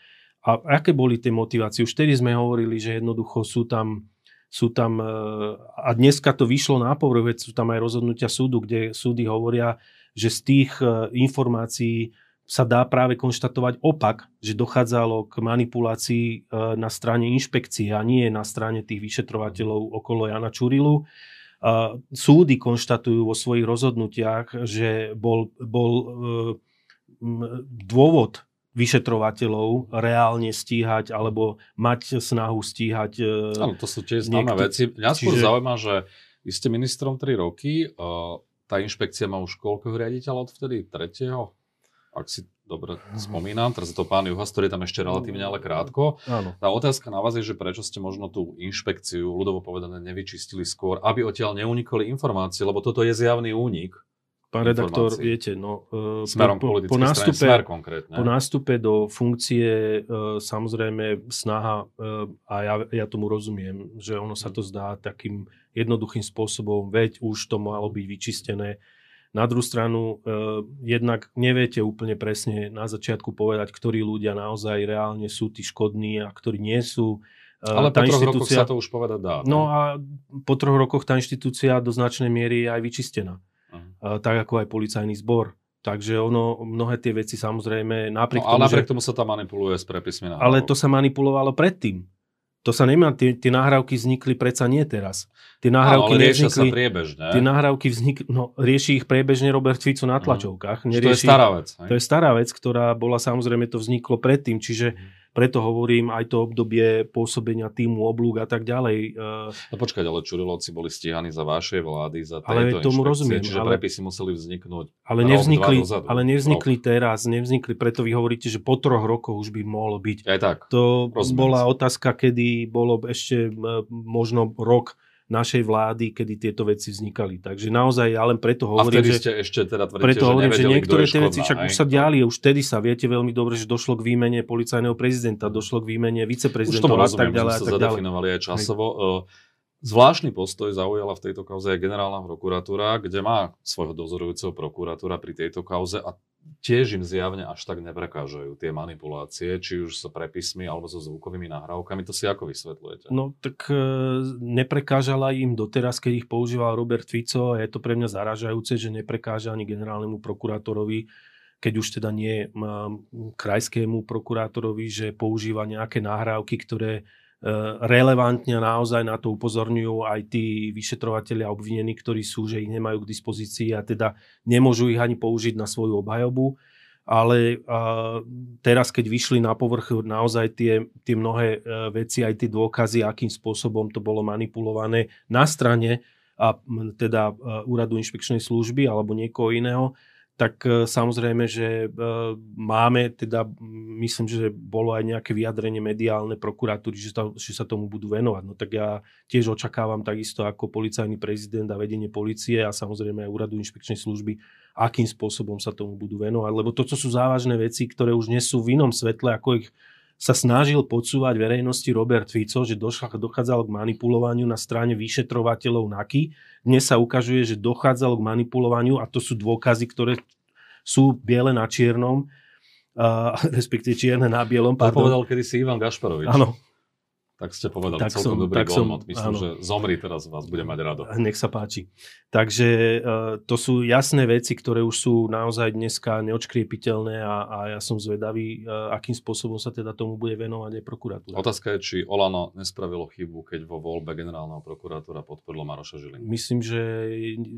A aké boli tie motivácie? Už vtedy sme hovorili, že jednoducho sú tam sú tam, e, a dneska to vyšlo na povrch, sú tam aj rozhodnutia súdu, kde súdy hovoria, že z tých e, informácií sa dá práve konštatovať opak, že dochádzalo k manipulácii e, na strane inšpekcie a nie na strane tých vyšetrovateľov okolo Jana Čurilu. Súdy konštatujú vo svojich rozhodnutiach, že bol, bol dôvod vyšetrovateľov reálne stíhať alebo mať snahu stíhať. E, Áno, to sú tiež známe niekto... veci. Mňa skôr Čiže... zaujíma, že vy ste ministrom 3 roky, tá inšpekcia má už koľko riaditeľov odvtedy? Tretieho? Ak si dobre spomínam, teraz je to pán Juhas, ktorý je tam ešte relatívne ale krátko. Áno. Tá otázka na vás je, že prečo ste možno tú inšpekciu, ľudovo povedané, nevyčistili skôr, aby odtiaľ neunikoli informácie, lebo toto je zjavný únik Pán redaktor, viete, no, e, Smerom po, po, nástupe, smer konkrétne. po nástupe do funkcie e, samozrejme snaha, e, a ja, ja tomu rozumiem, že ono sa to zdá takým jednoduchým spôsobom, veď už to malo byť vyčistené. Na druhú stranu, jednak neviete úplne presne na začiatku povedať, ktorí ľudia naozaj reálne sú tí škodní a ktorí nie sú. Ale tá po troch rokoch sa to už povedať dá. No a po troch rokoch tá inštitúcia do značnej miery je aj vyčistená uh-huh. tak ako aj policajný zbor. Takže ono, mnohé tie veci samozrejme napriek no, tomu, napriek že... tomu sa tam manipuluje s prepismi. Ale to sa manipulovalo predtým. To sa nemá, tie, tie nahrávky vznikli predsa nie teraz. Tie nahrávky ale riešia sa priebežne. Tie nahrávky vznikli, no rieši ich priebežne Robert Fico na mhm. tlačovkách. Mm. Nerieši, to je stará vec. Hej? To je stará vec, ktorá bola samozrejme, to vzniklo predtým, čiže mm preto hovorím aj to obdobie pôsobenia týmu oblúk a tak ďalej. Eh, no počkať, ale Čurilovci boli stíhaní za vašej vlády, za tejto ale tomu rozumiem, čiže ale, prepisy museli vzniknúť ale nevznikli, rok, ale nevznikli rok. teraz, nevznikli, preto vy hovoríte, že po troch rokoch už by mohlo byť. Aj tak. To rozumiem bola otázka, kedy bolo ešte eh, možno rok našej vlády, kedy tieto veci vznikali. Takže naozaj ja len preto hovorím, a že... ste ešte teda tvrdíte, preto že hovorím, že niektoré tie veci však už sa diali, už vtedy sa viete veľmi dobre, že došlo k výmene policajného prezidenta, došlo k výmene viceprezidenta a tak ďalej. Už sa zadefinovali aj časovo. Hej. Zvláštny postoj zaujala v tejto kauze aj generálna prokuratúra, kde má svojho dozorujúceho prokuratúra pri tejto kauze a tiež im zjavne až tak neprekážajú tie manipulácie, či už so prepismi alebo so zvukovými nahrávkami. To si ako vysvetľujete? No tak e, neprekážala im doteraz, keď ich používal Robert Fico a je to pre mňa zaražajúce, že neprekáža ani generálnemu prokurátorovi, keď už teda nie krajskému prokurátorovi, že používa nejaké nahrávky, ktoré relevantne naozaj na to upozorňujú aj tí vyšetrovateľi a obvinení, ktorí sú, že ich nemajú k dispozícii a teda nemôžu ich ani použiť na svoju obhajobu. Ale uh, teraz, keď vyšli na povrch naozaj tie, tie mnohé uh, veci, aj tie dôkazy, akým spôsobom to bolo manipulované na strane a teda úradu inšpekčnej služby alebo niekoho iného, tak e, samozrejme, že e, máme, teda myslím, že bolo aj nejaké vyjadrenie mediálne prokuratúry, že, to, že sa tomu budú venovať. No tak ja tiež očakávam takisto ako policajný prezident a vedenie policie a samozrejme aj úradu inšpekčnej služby, akým spôsobom sa tomu budú venovať. Lebo to, čo sú závažné veci, ktoré už nie sú v inom svetle, ako ich sa snažil podsúvať verejnosti Robert Fico, že dochádzalo k manipulovaniu na strane vyšetrovateľov NAKY. Dnes sa ukazuje, že dochádzalo k manipulovaniu a to sú dôkazy, ktoré sú biele na čiernom, uh, respektíve čierne na bielom. To povedal kedysi Ivan Gašparovič. Áno, tak ste povedali tak celkom som, dobrý tak som, Myslím, áno. že zomri teraz vás bude mať rado. Nech sa páči. Takže uh, to sú jasné veci, ktoré už sú naozaj dneska neočkriepiteľné a, a ja som zvedavý, uh, akým spôsobom sa teda tomu bude venovať aj prokuratúra. Otázka je, či Olano nespravilo chybu, keď vo voľbe generálneho prokurátora podporilo Maroša Žilinku. Myslím, že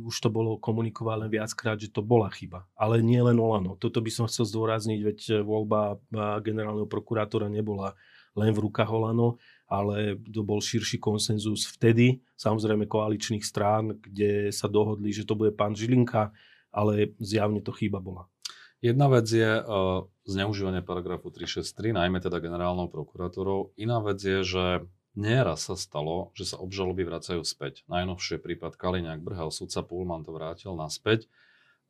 už to bolo komunikované viackrát, že to bola chyba. Ale nie len Olano. Toto by som chcel zdôrazniť, veď voľba generálneho prokurátora nebola len v rukách Olano ale to bol širší konsenzus vtedy, samozrejme koaličných strán, kde sa dohodli, že to bude pán Žilinka, ale zjavne to chyba bola. Jedna vec je uh, zneužívanie paragrafu 363, najmä teda generálnou prokuratúrou. Iná vec je, že nieraz sa stalo, že sa obžaloby vracajú späť. Najnovšie prípad Kaliňák Brhel, sudca Pullman to vrátil naspäť.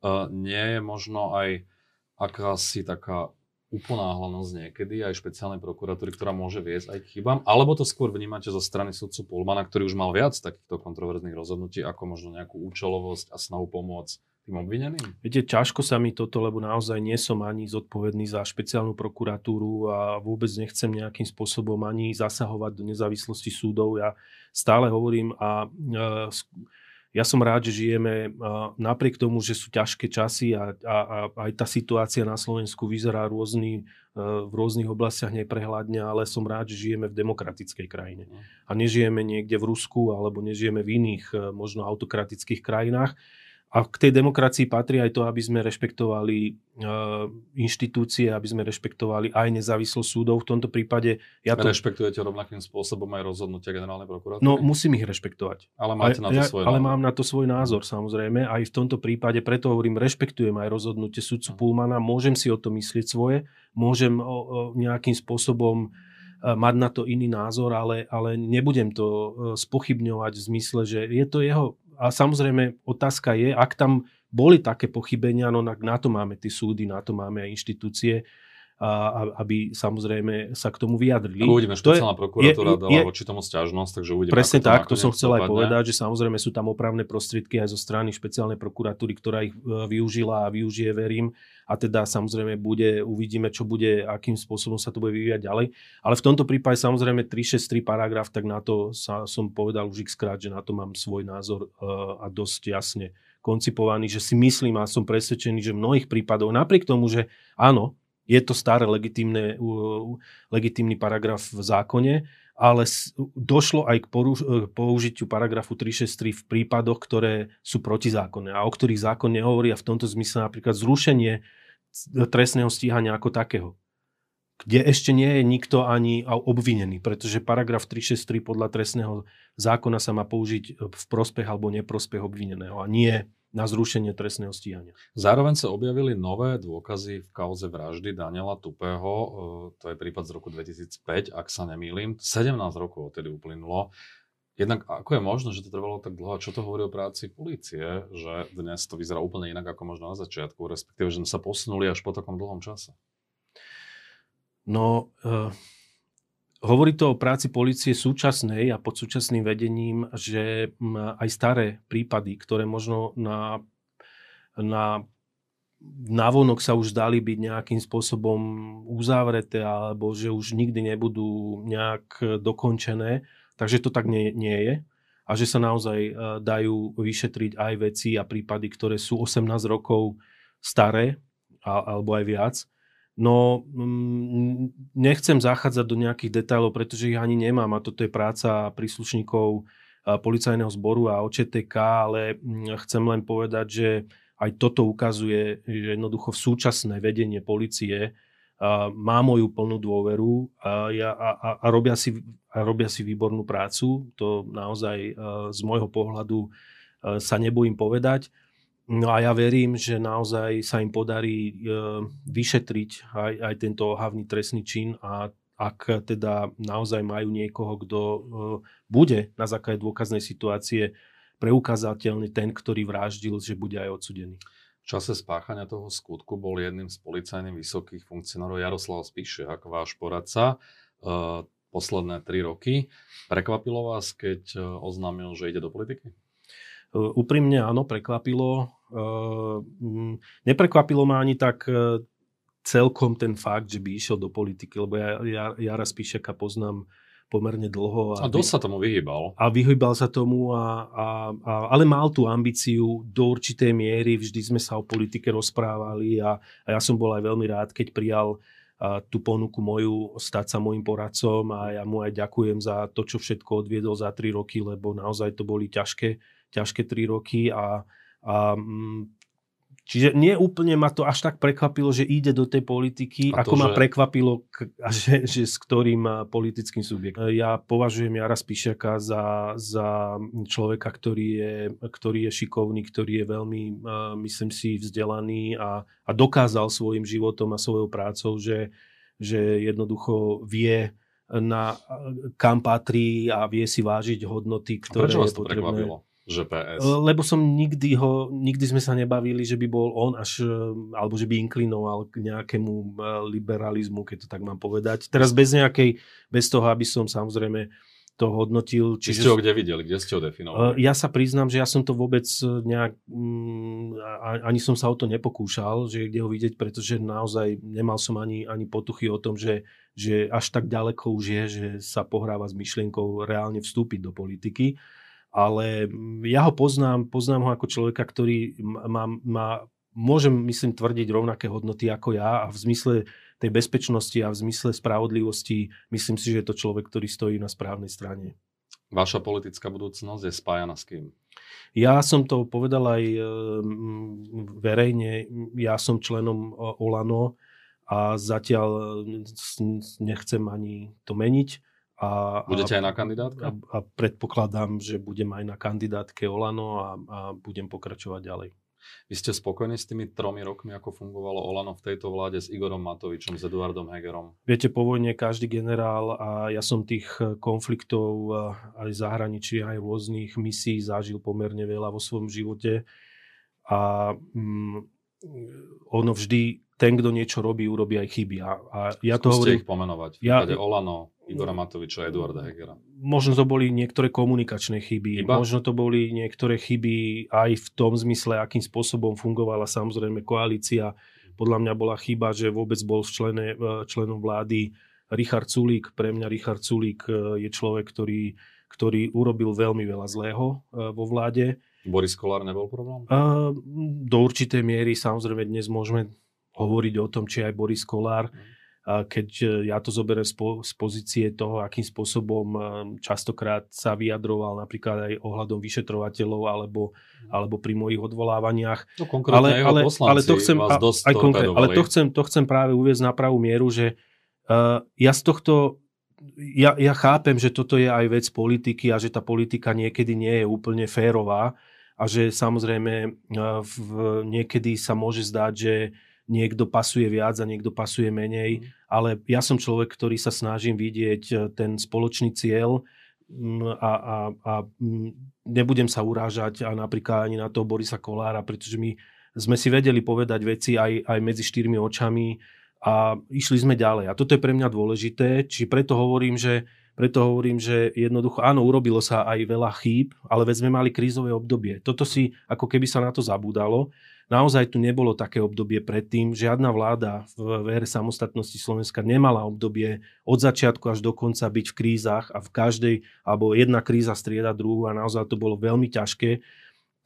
Uh, nie je možno aj akási taká uponáhlanosť niekedy aj špeciálnej prokuratúry, ktorá môže viesť aj k chybám, alebo to skôr vnímate zo strany sudcu Pulmana, ktorý už mal viac takýchto kontroverzných rozhodnutí, ako možno nejakú účelovosť a snahu pomôcť tým obvineným? Viete, ťažko sa mi toto, lebo naozaj nie som ani zodpovedný za špeciálnu prokuratúru a vôbec nechcem nejakým spôsobom ani zasahovať do nezávislosti súdov. Ja stále hovorím a uh, ja som rád, že žijeme napriek tomu, že sú ťažké časy a, a, a aj tá situácia na Slovensku vyzerá rôzny, e, v rôznych oblastiach neprehľadne, ale som rád, že žijeme v demokratickej krajine. No. A nežijeme niekde v Rusku alebo nežijeme v iných e, možno autokratických krajinách, a k tej demokracii patrí aj to, aby sme rešpektovali uh, inštitúcie, aby sme rešpektovali aj nezávislosť súdov. V tomto prípade... Ja to... Rešpektujete rovnakým spôsobom aj rozhodnutia generálnej prokuratúry? No, musím ich rešpektovať. Ale máte na to ja, svoj Ale mám na to svoj názor, samozrejme. Aj v tomto prípade, preto hovorím, rešpektujem aj rozhodnutie sudcu hm. Pulmana. Môžem si o to myslieť svoje, môžem o, o nejakým spôsobom e, mať na to iný názor, ale, ale nebudem to e, spochybňovať v zmysle, že je to jeho a samozrejme otázka je, ak tam boli také pochybenia, no na to máme tie súdy, na to máme aj inštitúcie, a, aby samozrejme sa k tomu vyjadrili. Ako uvidíme, špeciálna prokuratúra dala voči tomu stiažnosť, takže uvidíme. Presne tak, to som chcel aj povedať, že samozrejme sú tam opravné prostriedky aj zo strany špeciálnej prokuratúry, ktorá ich e, využila a využije, verím. A teda samozrejme bude, uvidíme, čo bude, akým spôsobom sa to bude vyvíjať ďalej. Ale v tomto prípade samozrejme 363 paragraf, tak na to sa, som povedal už x krát, že na to mám svoj názor uh, a dosť jasne koncipovaný, že si myslím a som presvedčený, že v mnohých prípadoch, napriek tomu, že áno, je to staré legitímne, legitímny paragraf v zákone, ale došlo aj k použitiu paragrafu 363 v prípadoch, ktoré sú protizákonné a o ktorých zákon nehovorí a v tomto zmysle napríklad zrušenie trestného stíhania ako takého kde ešte nie je nikto ani obvinený, pretože paragraf 363 podľa trestného zákona sa má použiť v prospech alebo neprospech obvineného a nie na zrušenie trestného stíhania. Zároveň sa objavili nové dôkazy v kauze vraždy Daniela Tupého. E, to je prípad z roku 2005, ak sa nemýlim. 17 rokov odtedy uplynulo. Jednak ako je možné, že to trvalo tak dlho? Čo to hovorí o práci policie, že dnes to vyzerá úplne inak ako možno na začiatku, respektíve, že sme sa posunuli až po takom dlhom čase? No, uh, Hovorí to o práci policie súčasnej a pod súčasným vedením, že aj staré prípady, ktoré možno na, na navonok sa už dali byť nejakým spôsobom uzavreté alebo že už nikdy nebudú nejak dokončené, takže to tak nie, nie je. A že sa naozaj e, dajú vyšetriť aj veci a prípady, ktoré sú 18 rokov staré alebo aj viac No, mm, nechcem zachádzať do nejakých detailov, pretože ich ani nemám a toto je práca príslušníkov policajného zboru a OČTK, ale mm, chcem len povedať, že aj toto ukazuje, že jednoducho v súčasné vedenie policie má moju plnú dôveru a, ja, a, a, robia, si, a robia si výbornú prácu. To naozaj z môjho pohľadu sa nebojím povedať. No a ja verím, že naozaj sa im podarí vyšetriť aj, aj tento ohavný trestný čin a ak teda naozaj majú niekoho, kto bude na základe dôkaznej situácie preukázateľný ten, ktorý vraždil, že bude aj odsudený. V čase spáchania toho skutku bol jedným z policajných vysokých funkcionárov Jaroslav Spíše ako váš poradca uh, posledné tri roky. Prekvapilo vás, keď uh, oznámil, že ide do politiky? Úprimne áno, prekvapilo. Neprekvapilo ma ani tak celkom ten fakt, že by išiel do politiky, lebo ja, ja Jara Spíšaka poznám pomerne dlho. A, a dosť sa tomu vyhýbal. A vyhýbal sa tomu, a, a, a, ale mal tú ambíciu do určitej miery, vždy sme sa o politike rozprávali a, a ja som bol aj veľmi rád, keď prijal a, tú ponuku moju stať sa môjim poradcom a ja mu aj ďakujem za to, čo všetko odviedol za tri roky, lebo naozaj to boli ťažké, ťažké tri roky a, a mm, Čiže nie úplne ma to až tak prekvapilo, že ide do tej politiky, to, ako že... ma prekvapilo, že, že s ktorým politickým subjektom. Ja považujem Jara Spíšaka za, za človeka, ktorý je, ktorý je šikovný, ktorý je veľmi, myslím si, vzdelaný a, a dokázal svojim životom a svojou prácou, že, že jednoducho vie na kam patrí a vie si vážiť hodnoty, ktoré a prečo vás to je potrebné. Prekvapilo? Že PS. Lebo som nikdy ho, nikdy sme sa nebavili, že by bol on až, e, alebo že by inklinoval k nejakému e, liberalizmu, keď to tak mám povedať. Teraz bez nejakej, bez toho, aby som samozrejme to hodnotil. Čiže ste ho kde videli? Kde ste ho definovali? E, ja sa priznám, že ja som to vôbec nejak, mm, ani som sa o to nepokúšal, že kde ho vidieť, pretože naozaj nemal som ani, ani potuchy o tom, že, že až tak ďaleko už je, že sa pohráva s myšlienkou reálne vstúpiť do politiky ale ja ho poznám, poznám ho ako človeka, ktorý má, má môžem, myslím, tvrdiť rovnaké hodnoty ako ja a v zmysle tej bezpečnosti a v zmysle spravodlivosti myslím si, že je to človek, ktorý stojí na správnej strane. Vaša politická budúcnosť je spájana s kým? Ja som to povedal aj e, verejne. Ja som členom e, Olano a zatiaľ nechcem ani to meniť. A, Budete a, aj na kandidátke? A, a predpokladám, že budem aj na kandidátke Olano a, a budem pokračovať ďalej. Vy ste spokojní s tými tromi rokmi, ako fungovalo Olano v tejto vláde s Igorom Matovičom, s Eduardom Hegerom? Viete, po vojne každý generál a ja som tých konfliktov aj zahraničí, aj rôznych misií zažil pomerne veľa vo svojom živote. A mm, ono vždy, ten, kto niečo robí, urobí aj chyby. A, a ja Skúste to hovorím, ich pomenovať. V ja, Olano, Igora Matoviča a Eduarda Hegera. Možno to boli niektoré komunikačné chyby, Iba? možno to boli niektoré chyby aj v tom zmysle, akým spôsobom fungovala samozrejme koalícia. Podľa mňa bola chyba, že vôbec bol člene, členom vlády Richard Sulík. Pre mňa Richard Sulík e, je človek, ktorý, ktorý urobil veľmi veľa zlého e, vo vláde. Boris Kolár nebol problém? Do určitej miery samozrejme dnes môžeme hovoriť o tom, či aj Boris Kolár mm keď e, ja to zoberiem z pozície toho, akým spôsobom e, častokrát sa vyjadroval napríklad aj ohľadom vyšetrovateľov alebo, mhm. alebo pri mojich odvolávaniach. No ale, ale, ale, to chcem, a, aj konkrét, ale to chcem, to chcem práve uviezť na pravú mieru, že uh, ja z tohto ja, ja chápem, že toto je aj vec politiky a že tá politika niekedy nie je úplne férová a že samozrejme v, niekedy sa môže zdať, že niekto pasuje viac a niekto pasuje menej, mm. ale ja som človek, ktorý sa snažím vidieť e, ten spoločný cieľ mm, a, a, a mm, nebudem sa urážať a napríklad ani na toho Borisa Kolára, pretože my sme si vedeli povedať veci aj, aj medzi štyrmi očami a išli sme ďalej. A toto je pre mňa dôležité, či preto hovorím, že preto hovorím, že jednoducho, áno, urobilo sa aj veľa chýb, ale veď sme mali krízové obdobie. Toto si ako keby sa na to zabúdalo. Naozaj tu nebolo také obdobie predtým. Žiadna vláda v vere samostatnosti Slovenska nemala obdobie od začiatku až do konca byť v krízach a v každej, alebo jedna kríza strieda druhú a naozaj to bolo veľmi ťažké.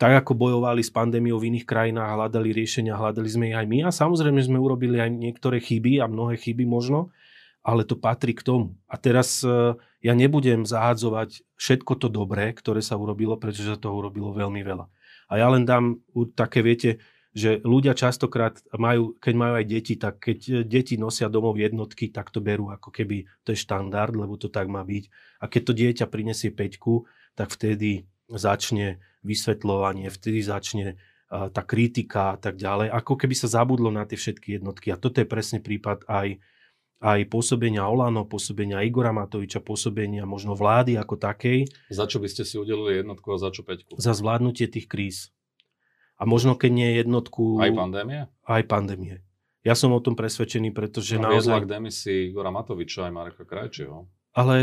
tak ako bojovali s pandémiou v iných krajinách, hľadali riešenia, hľadali sme ich aj my a samozrejme sme urobili aj niektoré chyby a mnohé chyby možno, ale to patrí k tomu. A teraz e, ja nebudem zahádzovať všetko to dobré, ktoré sa urobilo, pretože sa toho urobilo veľmi veľa. A ja len dám také, viete, že ľudia častokrát majú, keď majú aj deti, tak keď e, deti nosia domov jednotky, tak to berú ako keby to je štandard, lebo to tak má byť. A keď to dieťa prinesie peťku, tak vtedy začne vysvetľovanie, vtedy začne tá kritika a tak ďalej, ako keby sa zabudlo na tie všetky jednotky. A toto je presne prípad aj, aj pôsobenia Olano, pôsobenia Igora Matoviča, pôsobenia možno vlády ako takej. Za čo by ste si udelili jednotku a za čo peťku? Za zvládnutie tých kríz. A možno keď nie jednotku... Aj pandémie? Aj pandémie. Ja som o tom presvedčený, pretože no, naozaj... k demisii Igora Matoviča aj Mareka Krajčieho. Ale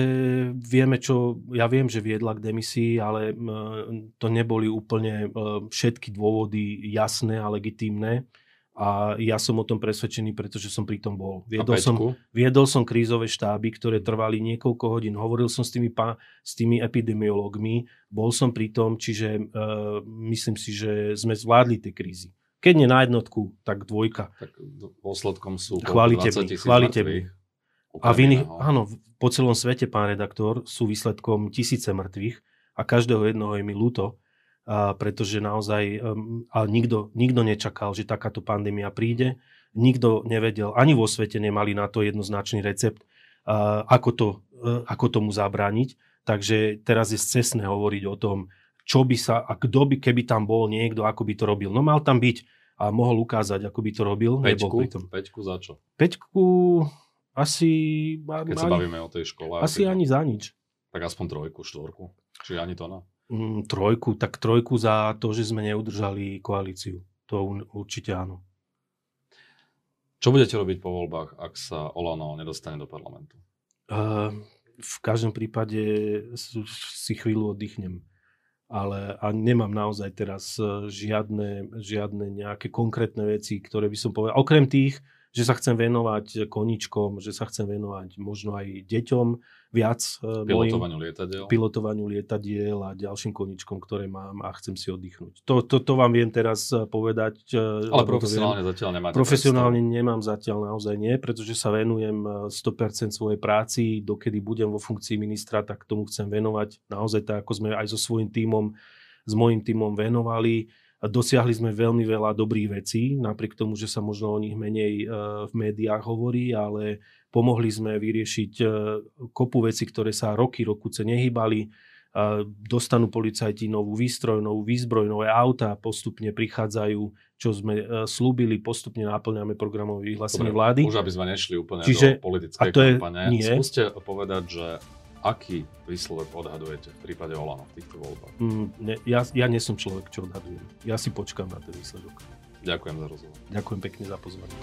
vieme, čo, ja viem, že viedla k demisii, ale to neboli úplne všetky dôvody jasné a legitímne. A ja som o tom presvedčený, pretože som pri tom bol. Viedol, som, viedol som krízové štáby, ktoré trvali niekoľko hodín. Hovoril som s tými, pa, s tými epidemiológmi, bol som pri tom, čiže uh, myslím si, že sme zvládli tie krízy. Keď nie na jednotku, tak dvojka. Tak dôsledkom sú chválite 20 tisíc chválite a v iných, áno, po celom svete, pán redaktor, sú výsledkom tisíce mŕtvych a každého jednoho je mi ľúto, pretože naozaj, ale nikto, nikto nečakal, že takáto pandémia príde. Nikto nevedel, ani vo svete nemali na to jednoznačný recept, ako, to, uh, ako tomu zabrániť. Takže teraz je cestné hovoriť o tom, čo by sa, a kto by, keby tam bol niekto, ako by to robil. No mal tam byť a mohol ukázať, ako by to robil. Peťku? Peťku za čo? Peťku asi... Keď ani, sa bavíme o tej škole. Asi ani za nič. Tak aspoň trojku, štvorku. Či ani to no? Mm, trojku, tak trojku za to, že sme neudržali koalíciu. To určite áno. Čo budete robiť po voľbách, ak sa Olano nedostane do parlamentu? Uh, v každom prípade si chvíľu oddychnem. Ale a nemám naozaj teraz e, žiadne, žiadne nejaké konkrétne veci, ktoré by som povedal. Okrem tých, že sa chcem venovať koničkom, že sa chcem venovať možno aj deťom viac. E, pilotovaniu lietadiel. Pilotovaniu lietadiel a ďalším koničkom, ktoré mám a chcem si oddychnúť. To, to, to vám viem teraz e, povedať. E, Ale profesionálne viem. zatiaľ nemáte Profesionálne predstavu. nemám zatiaľ naozaj nie, pretože sa venujem 100% svojej práci. Dokedy budem vo funkcii ministra, tak tomu chcem venovať. Naozaj tak, ako sme aj so svojím tímom, s môjim tímom venovali Dosiahli sme veľmi veľa dobrých vecí, napriek tomu, že sa možno o nich menej e, v médiách hovorí, ale pomohli sme vyriešiť e, kopu veci, ktoré sa roky, rokuce nehybali. Dostanú policajti novú výstroj, novú výzbroj, nové auta, postupne prichádzajú, čo sme e, slúbili, postupne náplňame programové vyhlásenie vlády. Už aby sme nešli úplne Čiže, do politickej kampane, skúste povedať, že Aký výsledok odhadujete v prípade Olano v týchto voľbách? Mm, ne, ja, ja nie som človek, čo odhadujem. Ja si počkám na ten výsledok. Ďakujem za rozhovor. Ďakujem pekne za pozvanie.